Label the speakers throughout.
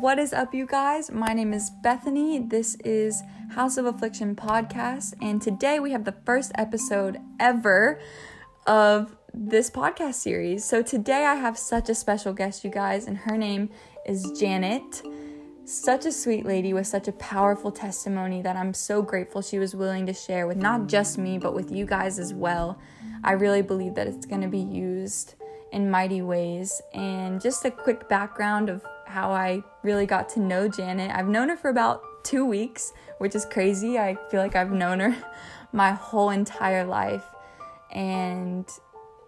Speaker 1: What is up, you guys? My name is Bethany. This is House of Affliction podcast, and today we have the first episode ever of this podcast series. So, today I have such a special guest, you guys, and her name is Janet. Such a sweet lady with such a powerful testimony that I'm so grateful she was willing to share with not just me, but with you guys as well. I really believe that it's going to be used in mighty ways. And just a quick background of how I really got to know Janet. I've known her for about two weeks, which is crazy. I feel like I've known her my whole entire life. And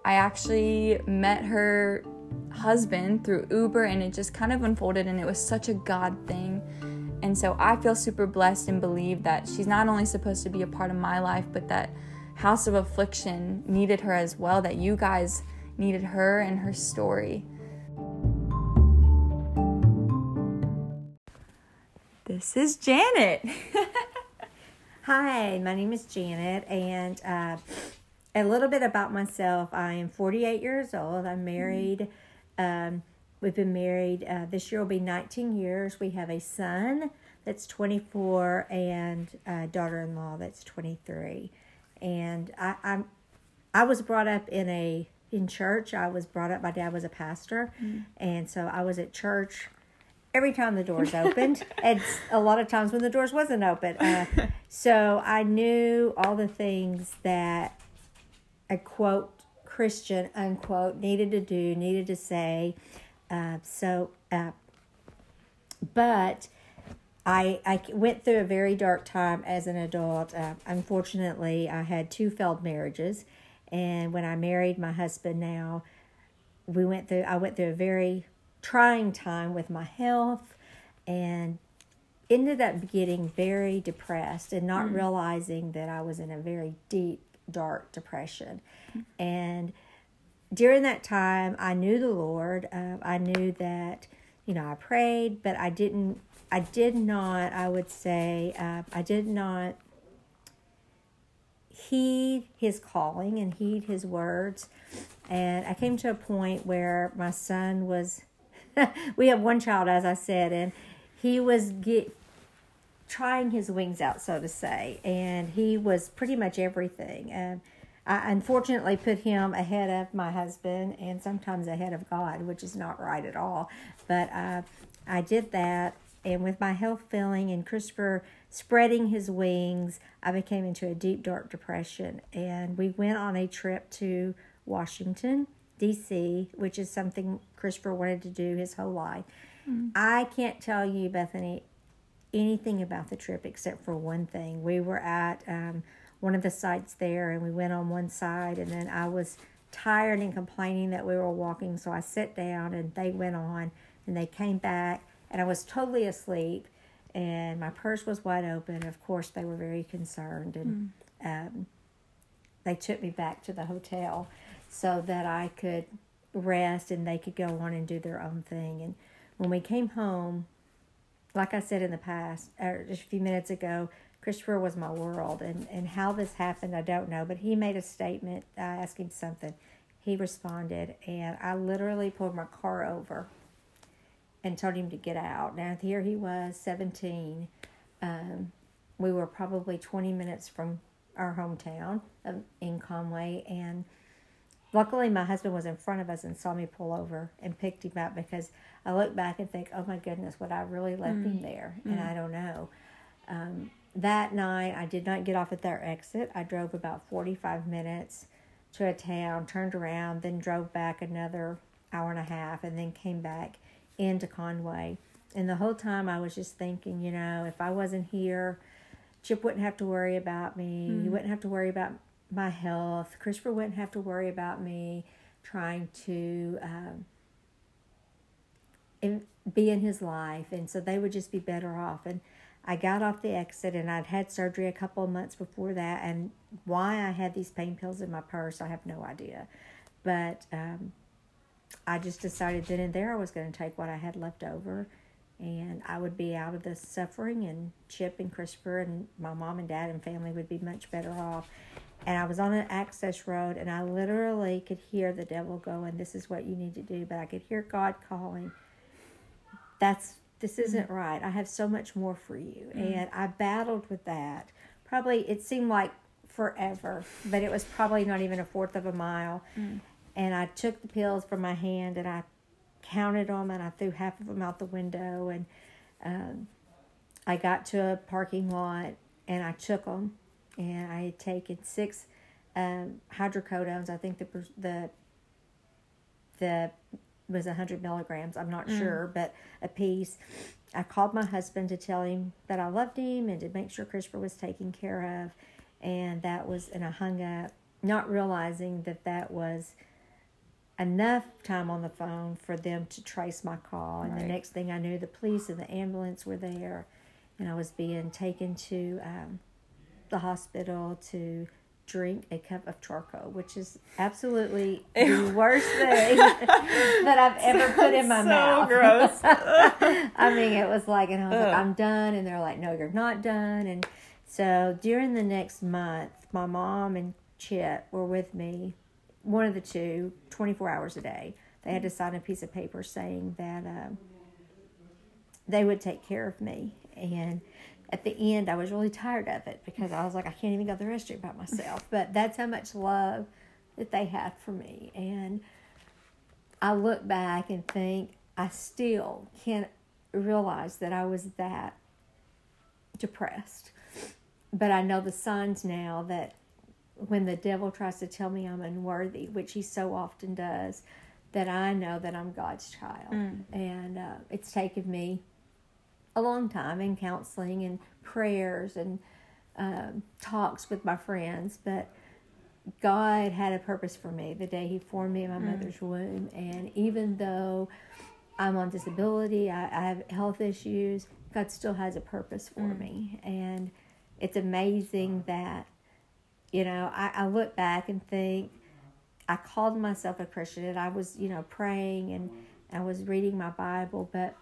Speaker 1: I actually met her husband through Uber, and it just kind of unfolded, and it was such a God thing. And so I feel super blessed and believe that she's not only supposed to be a part of my life, but that House of Affliction needed her as well, that you guys needed her and her story. This is Janet.
Speaker 2: Hi, my name is Janet, and uh, a little bit about myself. I am 48 years old. I'm married. Um, we've been married, uh, this year will be 19 years. We have a son that's 24 and a daughter in law that's 23. And I, I'm, I was brought up in a in church. I was brought up. My dad was a pastor, mm. and so I was at church every time the doors opened, and a lot of times when the doors wasn't open. Uh, so I knew all the things that a quote Christian unquote needed to do, needed to say. Uh, so, uh, but. I, I went through a very dark time as an adult. Uh, unfortunately, I had two failed marriages and when I married my husband now, we went through I went through a very trying time with my health and ended up getting very depressed and not mm. realizing that I was in a very deep dark depression. Mm. And during that time, I knew the Lord. Uh, I knew that, you know, I prayed, but I didn't, I did not, I would say, uh, I did not heed his calling and heed his words. And I came to a point where my son was, we have one child, as I said, and he was get, trying his wings out, so to say. And he was pretty much everything. And I unfortunately put him ahead of my husband and sometimes ahead of God, which is not right at all. But uh, I did that. And with my health failing and Christopher spreading his wings, I became into a deep, dark depression. And we went on a trip to Washington, D.C., which is something Christopher wanted to do his whole life. Mm. I can't tell you, Bethany, anything about the trip except for one thing. We were at um, one of the sites there and we went on one side, and then I was tired and complaining that we were walking, so I sat down and they went on and they came back, and I was totally asleep and my purse was wide open. Of course, they were very concerned, and mm. um, they took me back to the hotel so that I could rest and they could go on and do their own thing. And when we came home, like I said in the past, or just a few minutes ago, Christopher was my world, and and how this happened, I don't know. But he made a statement. I asked him something. He responded, and I literally pulled my car over and told him to get out. Now, here he was, 17. Um, we were probably 20 minutes from our hometown in Conway, and luckily my husband was in front of us and saw me pull over and picked him up because I look back and think, oh my goodness, would I really left mm. him there? Mm. And I don't know. Um, that night, I did not get off at their exit. I drove about 45 minutes to a town, turned around, then drove back another hour and a half, and then came back into Conway. And the whole time I was just thinking, you know, if I wasn't here, Chip wouldn't have to worry about me. Mm. He wouldn't have to worry about my health. Christopher wouldn't have to worry about me trying to um, in, be in his life. And so they would just be better off. And I got off the exit and I'd had surgery a couple of months before that. And why I had these pain pills in my purse, I have no idea. But um, I just decided then and there I was going to take what I had left over and I would be out of the suffering and Chip and Christopher and my mom and dad and family would be much better off. And I was on an access road and I literally could hear the devil going, This is what you need to do. But I could hear God calling. That's This isn't mm-hmm. right. I have so much more for you. Mm-hmm. And I battled with that. Probably, it seemed like forever, but it was probably not even a fourth of a mile. Mm. And I took the pills from my hand and I counted them and I threw half of them out the window. And um, I got to a parking lot and I took them. And I had taken six um, hydrocodones. I think the the the was 100 milligrams. I'm not sure, but a piece. I called my husband to tell him that I loved him and to make sure Christopher was taken care of. And that was, and I hung up, not realizing that that was enough time on the phone for them to trace my call. And the next thing I knew, the police and the ambulance were there. And I was being taken to um, the hospital to drink a cup of charcoal, which is absolutely the worst thing that I've ever put in my
Speaker 1: so
Speaker 2: mouth.
Speaker 1: gross.
Speaker 2: I mean, it was like, and I was like, I'm done. And they're like, no, you're not done. And so during the next month, my mom and Chip were with me, one of the two, 24 hours a day. They had to sign a piece of paper saying that um, they would take care of me. And at the end, I was really tired of it because I was like, I can't even go to the restroom by myself. But that's how much love that they had for me. And I look back and think I still can't realize that I was that depressed. But I know the signs now that when the devil tries to tell me I'm unworthy, which he so often does, that I know that I'm God's child. And uh, it's taken me a long time in counseling and prayers and um, talks with my friends, but God had a purpose for me the day He formed me in my mother's womb. And even though I'm on disability, I, I have health issues, God still has a purpose for me. And it's amazing that, you know, I, I look back and think, I called myself a Christian and I was, you know, praying and I was reading my Bible, but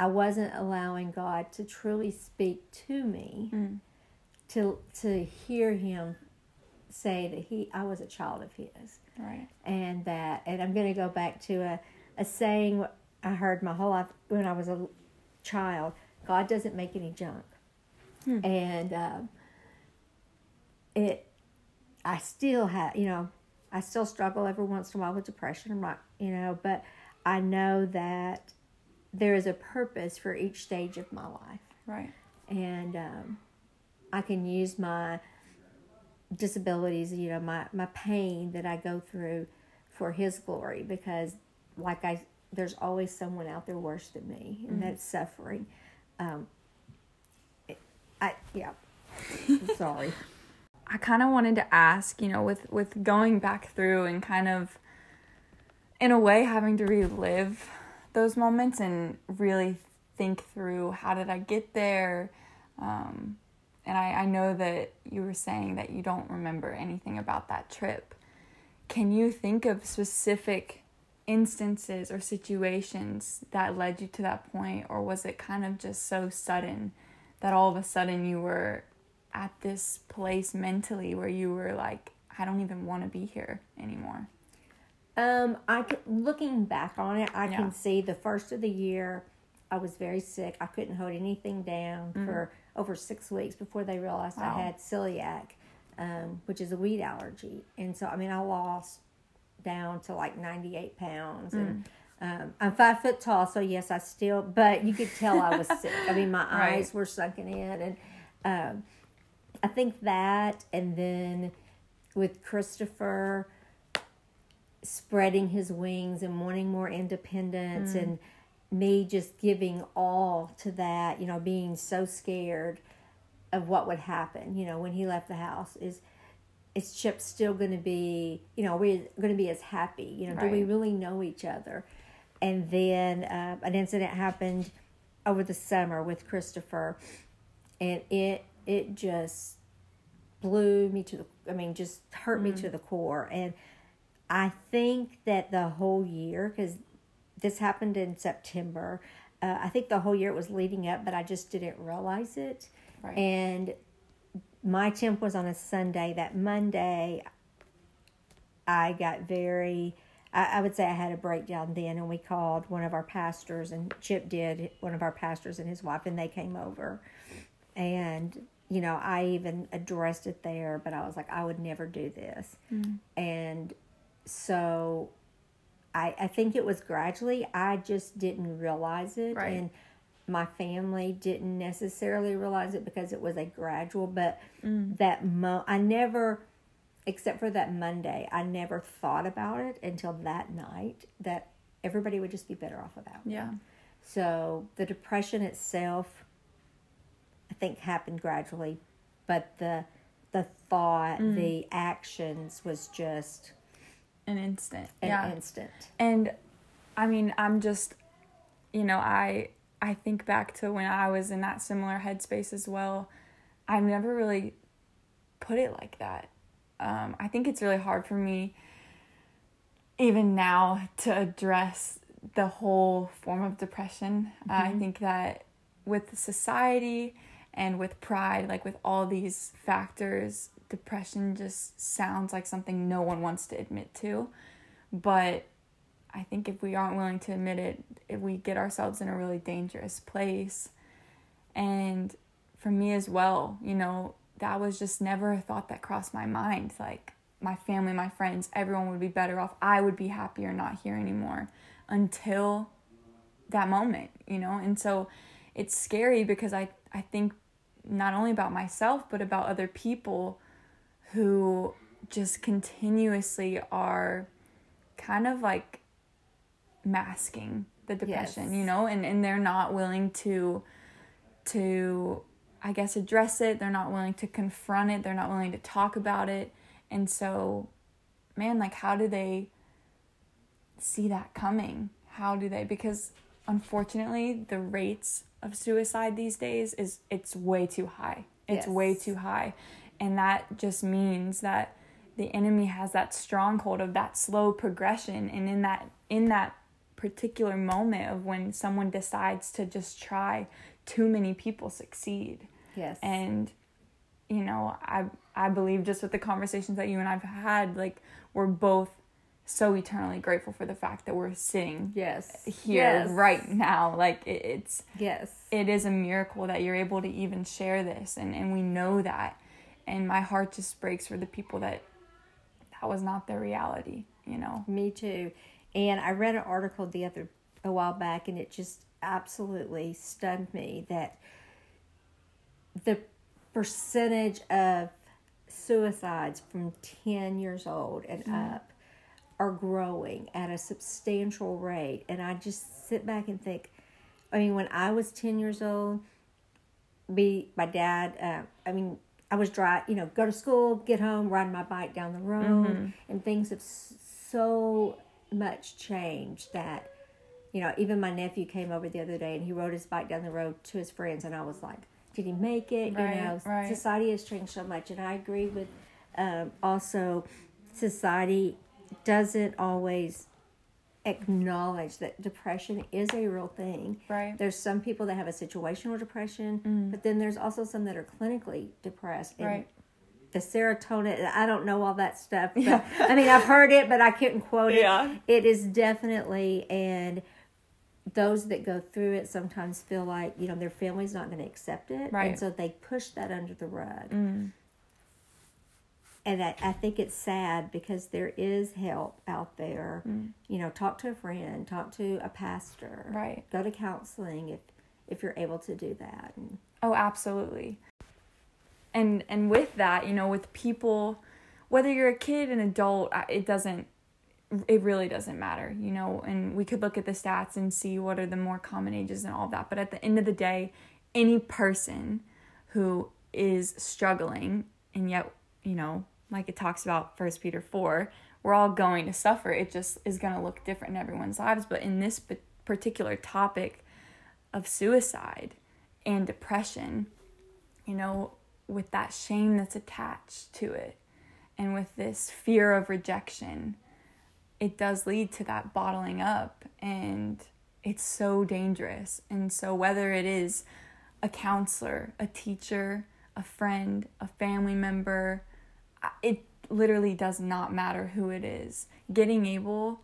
Speaker 2: I wasn't allowing God to truly speak to me, to to hear Him say that He I was a child of His,
Speaker 1: right.
Speaker 2: and that and I'm going to go back to a a saying I heard my whole life when I was a child: God doesn't make any junk, and um, it I still have, you know, I still struggle every once in a while with depression. I'm not, you know, but I know that there is a purpose for each stage of my life,
Speaker 1: Right.
Speaker 2: and um, I can use my disabilities, you know, my my pain that I go through for His glory, because like I, there's always someone out there worse than me, and that's suffering. Um, it- I yeah, I'm sorry.
Speaker 1: I kind of wanted to ask, you know, with with going back through and kind of in a way having to relive those moments and really think through how did I get there? Um, and I, I know that you were saying that you don't remember anything about that trip. Can you think of specific instances or situations that led you to that point, or was it kind of just so sudden that all of a sudden you were at this place mentally where you were like, I don't even want to be here anymore?
Speaker 2: Um, I looking back on it, I
Speaker 1: Yeah.
Speaker 2: can see the first of the year, I was very sick. I couldn't hold anything down for over six weeks before they realized
Speaker 1: Mm. Wow.
Speaker 2: I had celiac, um, which is a wheat allergy. And so, I mean, I lost down to like ninety eight pounds, and
Speaker 1: Mm.
Speaker 2: um, I'm five foot tall, so yes, I still. But you could tell I was sick. I mean, my
Speaker 1: Right.
Speaker 2: eyes were sunken in, and um, I think that, and then with Christopher spreading his wings and wanting more independence and me just giving all to that, you know, being so scared of what would happen, you know, when he left the house is is Chip still going to be, you know, we're going to be as happy, you know, do we really know each other? And then uh, an incident happened over the summer with Christopher and it it just blew me to the I mean just hurt me to the core. And I think that the whole year cuz this happened in September uh, I think the whole year it was leading up but I just didn't realize it.
Speaker 1: Right.
Speaker 2: and my temp was on a Sunday. That Monday I got very I, I would say I had a breakdown then, and we called one of our pastors, and Chip did one of our pastors and his wife, and they came over, and you know I even addressed it there, but I was like I would never do this, and so I I think it was gradually. I just didn't realize it,
Speaker 1: Right.
Speaker 2: and my family didn't necessarily realize it because it was a gradual. But mm. that mo, I never, except for that Monday, I never thought about it until that night. That everybody would just be better off without. me.
Speaker 1: Yeah.
Speaker 2: So the depression itself, I think, happened gradually, but the the thought, mm. the actions was just
Speaker 1: An instant.
Speaker 2: an
Speaker 1: yeah.
Speaker 2: instant.
Speaker 1: And I mean, I'm just you know, I I think back to when I was in that similar headspace as well. I've never really put it like that. Um, I think it's really hard for me even now to address the whole form of depression. I think that with society and with pride, like with all these factors, depression just sounds like something no one wants to admit to. But I think if we aren't willing to admit it, if we get ourselves in a really dangerous place. And for me as well, you know, that was just never a thought that crossed my mind. Like my family, my friends, everyone would be better off. I would be happier not here anymore until that moment, you know? And so it's scary because I, I think not only about myself, but about other people who just continuously are kind of like masking the depression,
Speaker 2: Yes.
Speaker 1: you know, and, and they're not willing to to I guess address it. They're not willing to confront it. They're not willing to talk about it. And so man, like how do they see that coming? How do they because unfortunately the rates of suicide these days is it's way too high. It's
Speaker 2: Yes.
Speaker 1: way too high. And that just means that the enemy has that stronghold of that slow progression and in that in that particular moment of when someone decides to just try too many people succeed
Speaker 2: Yes.
Speaker 1: and you know i i believe just with the conversations that you and i've had like we're both so eternally grateful for the fact that we're sitting
Speaker 2: yes.
Speaker 1: here
Speaker 2: Yes.
Speaker 1: right now like it, it's
Speaker 2: Yes.
Speaker 1: it is a miracle that you're able to even share this and and we know that and my heart just breaks for the people that that was not their reality you know
Speaker 2: Me too. And I read an article the other a while back, and it just absolutely stunned me that the percentage of suicides from 10 years old and mm-hmm. up are growing at a substantial rate. And I just sit back and think, I mean, when I was 10 years old, be my dad, uh, I mean, I was dry, you know, go to school, get home, ride my bike down the road, and things have so much changed that, you know, even my nephew came over the other day and he rode his bike down the road to his friends, and I was like, did he make it?
Speaker 1: Right,
Speaker 2: you know,
Speaker 1: right.
Speaker 2: society has changed so much, and I agree with um, also society doesn't always acknowledge that depression is a real thing.
Speaker 1: Right.
Speaker 2: There's some people that have a situational depression, but then there's also some that are clinically depressed. And
Speaker 1: Right.
Speaker 2: The serotonin, I don't know all that stuff. But, I mean, I've heard it, but I couldn't quote it.
Speaker 1: Yeah.
Speaker 2: It is definitely, and those that go through it sometimes feel like, you know, their family's not going to accept it.
Speaker 1: Right.
Speaker 2: And so they push that under the rug.
Speaker 1: Mm.
Speaker 2: And I, I think it's sad because there is help out there.
Speaker 1: Mm.
Speaker 2: You know, talk to a friend, talk to a pastor,
Speaker 1: Right.
Speaker 2: Go to counseling if if you're able to do that.
Speaker 1: Oh, absolutely. And and with that, you know, with people, whether you're a kid, an adult, it doesn't. It really doesn't matter, you know. And we could look at the stats and see what are the more common ages and all that. But at the end of the day, any person who is struggling and yet, you know, like it talks about First Peter four, we're all going to suffer. It just is going to look different in everyone's lives. But in this particular topic of suicide and depression, you know, with that shame that's attached to it and with this fear of rejection, it does lead to that bottling up and it's so dangerous. And so, whether it is a counselor, a teacher, a friend, a family member, it literally does not matter who it is. Getting able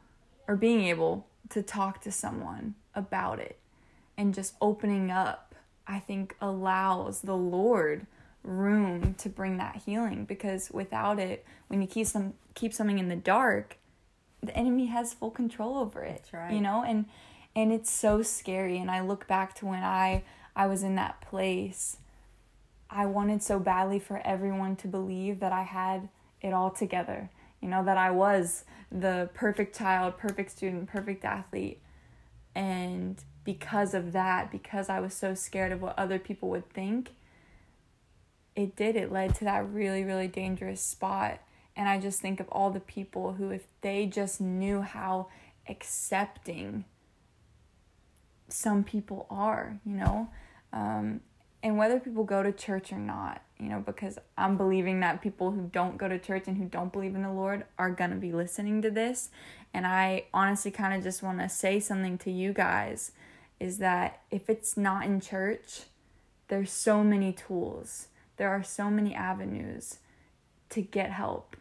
Speaker 1: or being able to talk to someone about it and just opening up, I think allows the Lord room to bring that healing because without it, when you keep some keep something in the dark, the enemy has full control over it.
Speaker 2: That's right.
Speaker 1: You know, and and it's so scary and I look back to when I I was in that place. I wanted so badly for everyone to believe that I had it all together. You know, that I was the perfect child, perfect student, perfect athlete. And because of that, because I was so scared of what other people would think, it did. It led to that really, really dangerous spot. And I just think of all the people who, if they just knew how accepting some people are, you know, um, and whether people go to church or not, you know, because I'm believing that people who don't go to church and who don't believe in the Lord are going to be listening to this. And I honestly kind of just want to say something to you guys is that if it's not in church, there's so many tools, there are so many avenues to get help.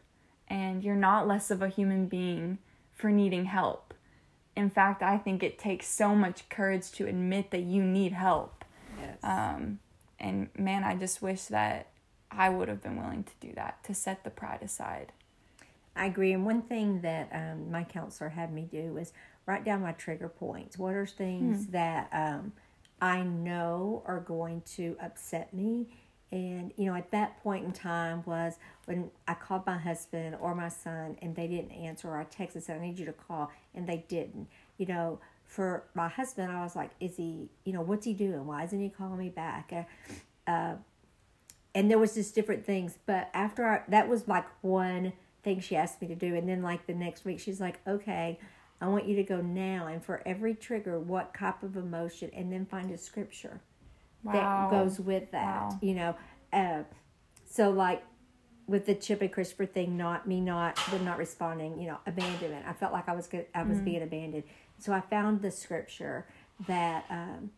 Speaker 1: And you're not less of a human being for needing help. In fact, I think it takes so much courage to admit that you need help.
Speaker 2: Yes.
Speaker 1: Um, and man, I just wish that I would have been willing to do that, to set the pride aside.
Speaker 2: I agree. And one thing that um, my counselor had me do was write down my trigger points. What are things that um, I know are going to upset me? And, you know, at that point in time was when I called my husband or my son and they didn't answer, or I texted, said, I need you to call, and they didn't. You know, for my husband, I was like, is he, you know, what's he doing? Why isn't he calling me back? Uh, uh, and there was just different things. But after I, that was like one thing she asked me to do. And then like the next week, she's like, okay, I want you to go now. And for every trigger, what type of emotion, and then find a scripture
Speaker 1: Wow.
Speaker 2: that goes with that.
Speaker 1: Wow.
Speaker 2: You know, uh, so like with the Chip and Christopher thing, not me, not them not responding. You know, abandonment. I felt like I was good. I was being abandoned. So I found the scripture that um,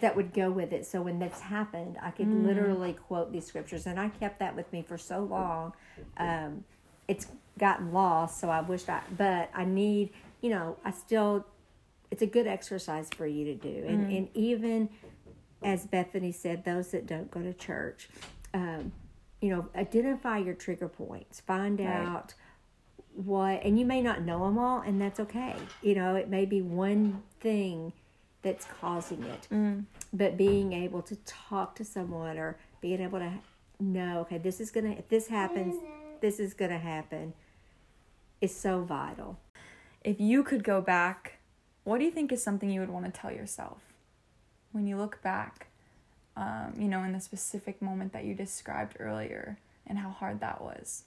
Speaker 2: that would go with it. So when this happened, I could literally quote these scriptures, and I kept that with me for so long. Um, it's gotten lost, so I wish I. But I need, you know, I still. It's a good exercise for you to do, and and even as Bethany said, those that don't go to church, um, you know, identify your trigger points. Find
Speaker 1: Right.
Speaker 2: out what, and you may not know them all, and that's okay. You know, it may be one thing that's causing it,
Speaker 1: Mm.
Speaker 2: but being able to talk to someone or being able to know, okay, this is gonna, if this happens, this is gonna happen, is so vital.
Speaker 1: If you could go back, what do you think is something you would want to tell yourself when you look back, um, you know, in the specific moment that you described earlier and how hard that was?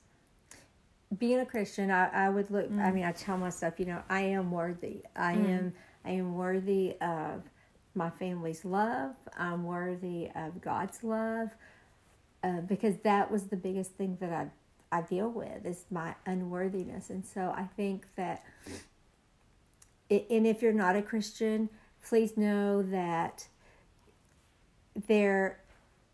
Speaker 2: being a Christian, I, I would look. I mean, I tell myself, you know, I am worthy. I am. I am worthy of my family's love. I'm worthy of God's love, uh, because that was the biggest thing that I I deal with is my unworthiness, and so I think that. It, and if you're not a Christian, please know that there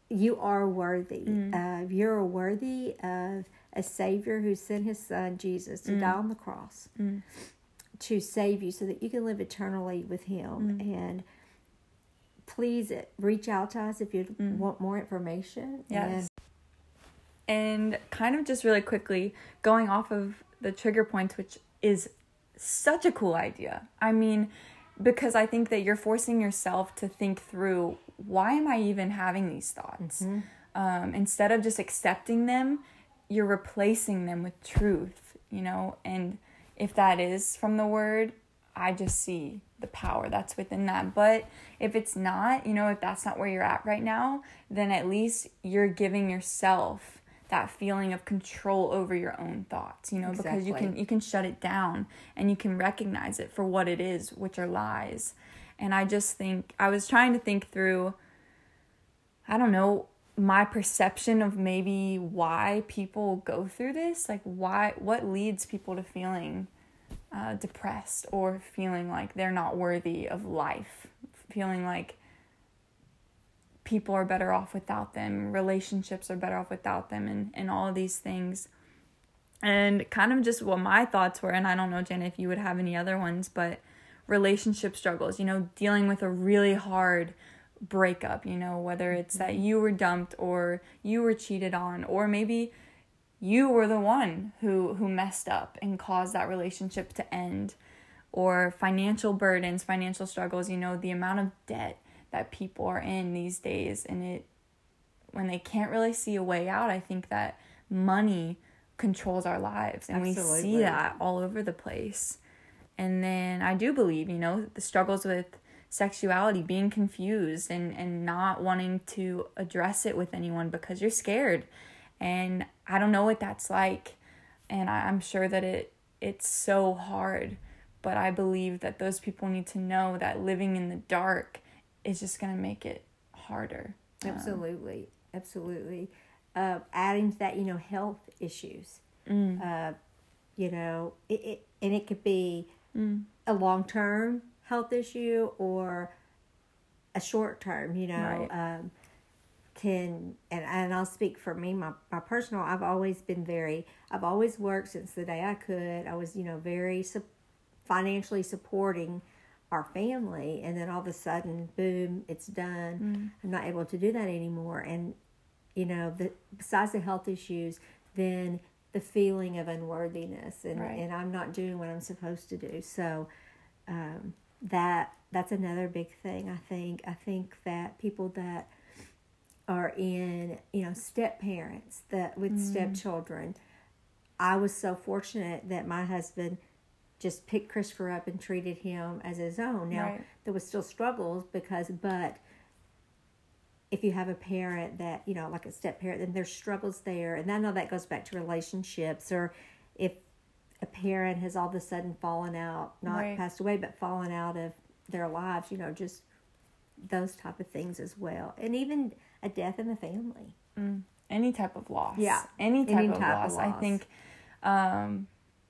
Speaker 2: you are worthy. Uh, you're worthy of a Savior who sent His Son Jesus to mm. die on the cross mm. to save you, so that you can live eternally with Him. And please reach out to us if you want more information.
Speaker 1: Yes. And kind of just really quickly going off of the trigger points, which is such a cool idea. I mean, because I think that you're forcing yourself to think through why am I even having these thoughts? Um, instead of just accepting them, you're replacing them with truth, you know? And if that is from the word, I just see the power that's within that. But if it's not, you know, if that's not where you're at right now, then at least you're giving yourself that feeling of control over your own thoughts, you know, because you can you can shut it down and you can recognize it for what it is, which are lies. And I just think I was trying to think through I don't know, my perception of maybe why people go through this, like why what leads people to feeling uh, depressed or feeling like they're not worthy of life, feeling like people are better off without them, relationships are better off without them, and, and all of these things. and kind of just what my thoughts were and i don't know jen if you would have any other ones but relationship struggles you know dealing with a really hard breakup you know whether it's that mm-hmm. you were dumped or you were cheated on or maybe you were the one who who messed up and caused that relationship to end or financial burdens financial struggles you know the amount of debt that people are in these days and it when they can't really see a way out i think that money controls our lives and
Speaker 2: Absolutely.
Speaker 1: we see that all over the place and then i do believe you know the struggles with sexuality being confused and and not wanting to address it with anyone because you're scared. And i don't know what that's like. And I, i'm sure that it it's so hard. But i believe that those people need to know that living in the dark is just going to make it harder.
Speaker 2: Absolutely, absolutely. Uh, adding to that, you know, health issues. Uh, you know, it, it and it could be a long term health issue or a short term. You know,
Speaker 1: Right.
Speaker 2: um, can and and I'll speak for me, my my personal. I've always been very. I've always worked since the day I could. I was, you know, very su- financially supporting our family and then all of a sudden boom it's done i'm not able to do that anymore and you know the besides the health issues then the feeling of unworthiness and,
Speaker 1: Right.
Speaker 2: and i'm not doing what i'm supposed to do so um, that that's another big thing i think i think that people that are in you know step parents that with stepchildren i was so fortunate that my husband just picked Christopher up and treated him as his own. Now
Speaker 1: Right.
Speaker 2: there was still struggles because, but if you have a parent that you know, like a step parent, then there's struggles there, and I know that goes back to relationships, or if a parent has all of a sudden fallen out, not
Speaker 1: Right.
Speaker 2: passed away, but fallen out of their lives, you know, just those type of things as well, and even a death in the family.
Speaker 1: any type of loss.
Speaker 2: Yeah,
Speaker 1: Any type,
Speaker 2: any
Speaker 1: of,
Speaker 2: type of
Speaker 1: loss. I think um,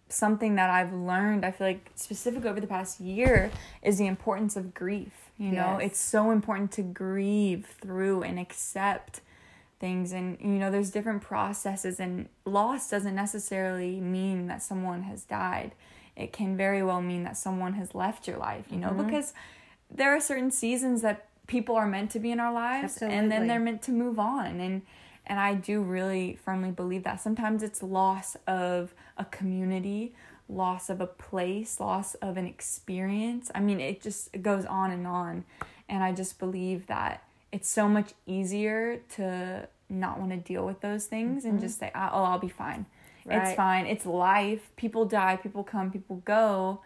Speaker 1: something that I've learned, I feel like specific over the past year, is the importance of grief. You know, it's so important to grieve through and accept things. And, you know, there's different processes, and loss doesn't necessarily mean that someone has died. It can very well mean that someone has left your life, you know,
Speaker 2: Mm-hmm.
Speaker 1: because there are certain seasons that people are meant to be in our lives and then they're meant to move on and and I do really firmly believe that sometimes it's loss of a community, loss of a place, loss of an experience. I mean, it just it goes on and on. And I just believe that it's so much easier to not want to deal with those things and just say, "Oh, I'll be fine. It's
Speaker 2: Mm-hmm.
Speaker 1: Fine. It's life. People die, people come, people go."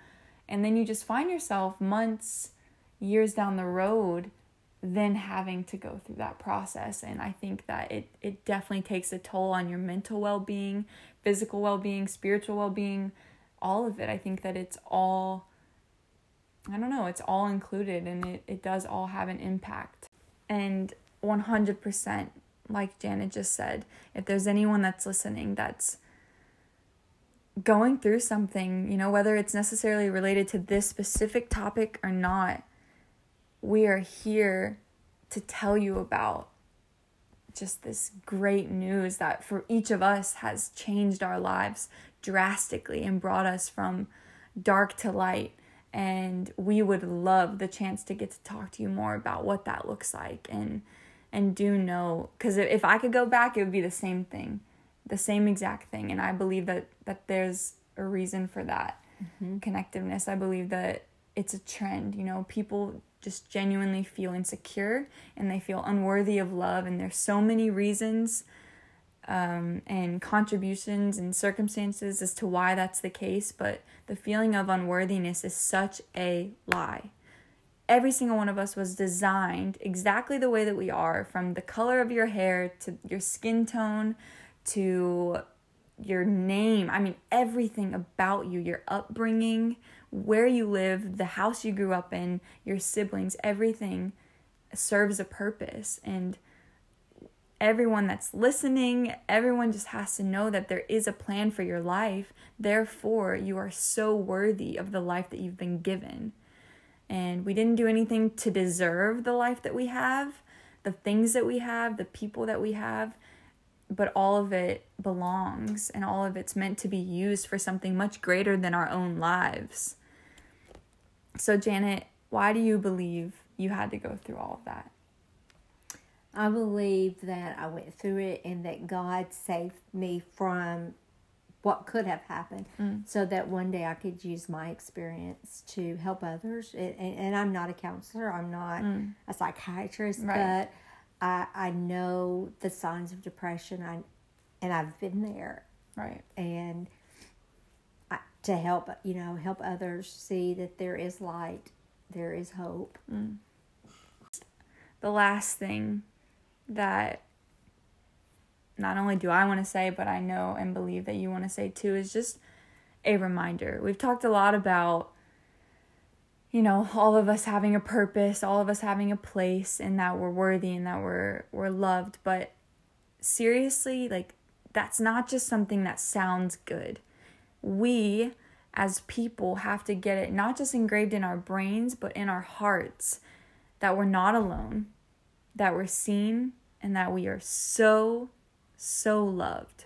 Speaker 1: And then you just find yourself months, years down the road then having to go through that process and i think that it it definitely takes a toll on your mental well-being physical well-being spiritual well-being all of it i think that it's all i don't know it's all included and it, it does all have an impact. And 100% like janet just said if there's anyone that's listening that's going through something you know whether it's necessarily related to this specific topic or not we are here to tell you about just this great news that for each of us has changed our lives drastically and brought us from dark to light. And we would love the chance to get to talk to you more about what that looks like and and do know because if I could go back, it would be the same thing, the same exact thing. And I believe that that there's a reason for that mm-hmm. connectiveness. I believe that it's a trend. You know, people just genuinely feel insecure and they feel unworthy of love, and there's so many reasons um, and contributions and circumstances as to why that's the case. But the feeling of unworthiness is such a lie. Every single one of us was designed exactly the way that we are, from the color of your hair to your skin tone to your name. I mean, everything about you, your upbringing, where you live, the house you grew up in, your siblings, everything serves a purpose. And everyone that's listening, everyone just has to know that there is a plan for your life. Therefore, you are so worthy of the life that you've been given. And we didn't do anything to deserve the life that we have, the things that we have, the people that we have. but all of it belongs and all of it's meant to be used for something much greater than our own lives. So, Janet, why do you believe you had to go through all of that?
Speaker 2: I believe that I went through it and that God saved me from what could have happened
Speaker 1: Mm.
Speaker 2: so that one day I could use my experience to help others. And, and, and I'm not a counselor, I'm not a psychiatrist,
Speaker 1: Mm. Right.
Speaker 2: but I, I know the signs of depression I, and I've been there.
Speaker 1: Right.
Speaker 2: And I, to help, you know, help others see that there is light, there is hope.
Speaker 1: the last thing that not only do I want to say, but I know and believe that you want to say too is just a reminder. We've talked a lot about, you know, all of us having a purpose, all of us having a place, and that we're worthy and that we're we're loved. But seriously, like that's not just something that sounds good. We as people have to get it not just engraved in our brains, but in our hearts that we're not alone, that we're seen, and that we are so, so loved.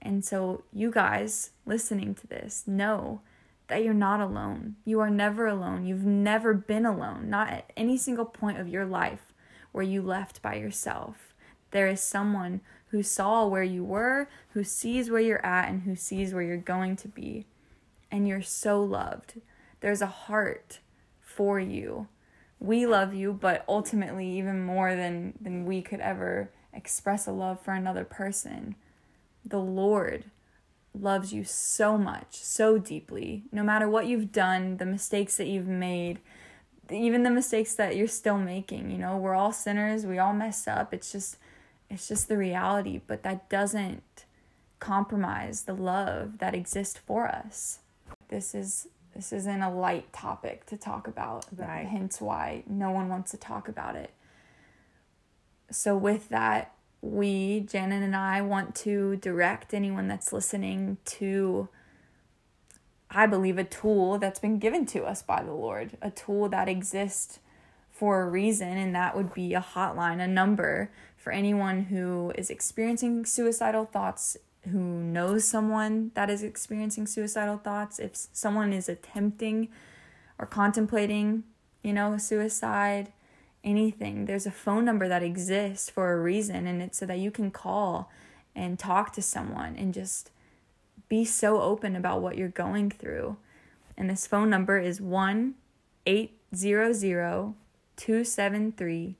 Speaker 1: And so, you guys listening to this know that you're not alone. You are never alone. You've never been alone, not at any single point of your life where you left by yourself. There is someone who saw where you were, who sees where you're at, and who sees where you're going to be. And you're so loved. There's a heart for you we love you but ultimately even more than than we could ever express a love for another person. The lord loves you so much so deeply. No matter what you've done the mistakes that you've made even the mistakes that you're still making you know we're all sinners we all mess up. It's just it's just the reality but that doesn't compromise the love that exists for us. This is this isn't a light topic to talk about.
Speaker 2: Right.
Speaker 1: Hence why no one wants to talk about it. So, with that, we, Janet and I, want to direct anyone that's listening to, I believe, a tool that's been given to us by the Lord, a tool that exists for a reason, and that would be a hotline, a number for anyone who is experiencing suicidal thoughts who knows someone that is experiencing suicidal thoughts, if someone is attempting or contemplating, you know, suicide, anything, there's a phone number that exists for a reason, and it's so that you can call and talk to someone and just be so open about what you're going through. And this phone number is 1 800 273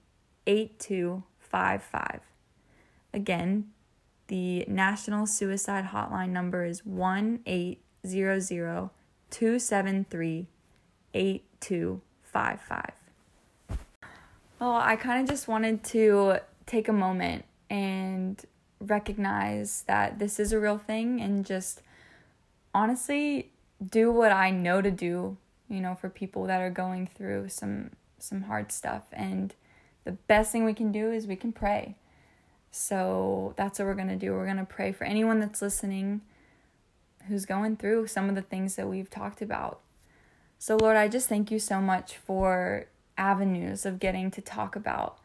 Speaker 1: 8255. Again, the National Suicide Hotline number is 1 800 273 8255. Well, I kind of just wanted to take a moment and recognize that this is a real thing and just honestly do what I know to do, you know, for people that are going through some some hard stuff and the best thing we can do is we can pray. So that's what we're going to do. We're going to pray for anyone that's listening who's going through some of the things that we've talked about. So, Lord, I just thank you so much for avenues of getting to talk about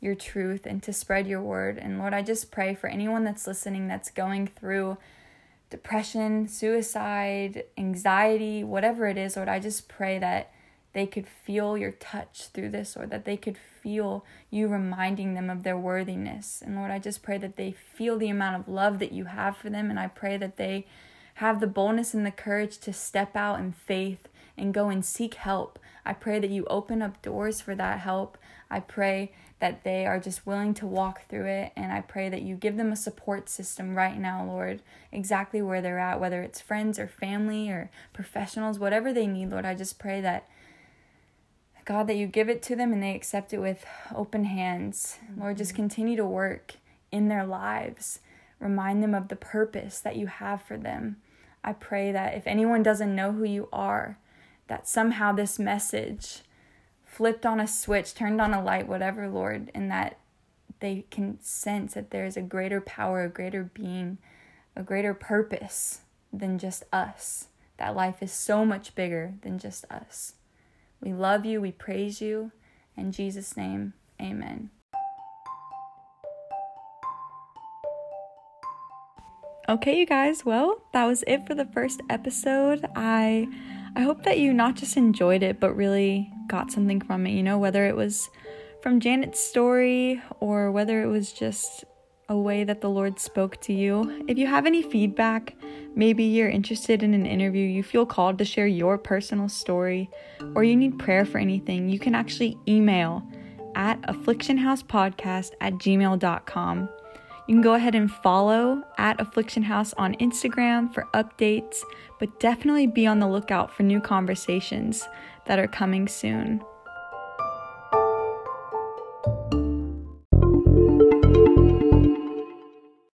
Speaker 1: your truth and to spread your word. And Lord, I just pray for anyone that's listening that's going through depression, suicide, anxiety, whatever it is, Lord, I just pray that they could feel your touch through this or that they could feel you reminding them of their worthiness. And Lord, I just pray that they feel the amount of love that you have for them. And I pray that they have the boldness and the courage to step out in faith and go and seek help. I pray that you open up doors for that help. I pray that they are just willing to walk through it. And I pray that you give them a support system right now, Lord, exactly where they're at, whether it's friends or family or professionals, whatever they need, Lord. I just pray that God, that you give it to them and they accept it with open hands. Lord, just mm-hmm. continue to work in their lives. Remind them of the purpose that you have for them. I pray that if anyone doesn't know who you are, that somehow this message flipped on a switch, turned on a light, whatever, Lord, and that they can sense that there is a greater power, a greater being, a greater purpose than just us. That life is so much bigger than just us. We love you, we praise you. In Jesus' name, amen. Okay, you guys, well, that was it for the first episode. I I hope that you not just enjoyed it, but really got something from it, you know, whether it was from Janet's story or whether it was just a way that the Lord spoke to you. If you have any feedback, maybe you're interested in an interview, you feel called to share your personal story, or you need prayer for anything, you can actually email at afflictionhousepodcast at gmail.com. You can go ahead and follow at Affliction House on Instagram for updates, but definitely be on the lookout for new conversations that are coming soon.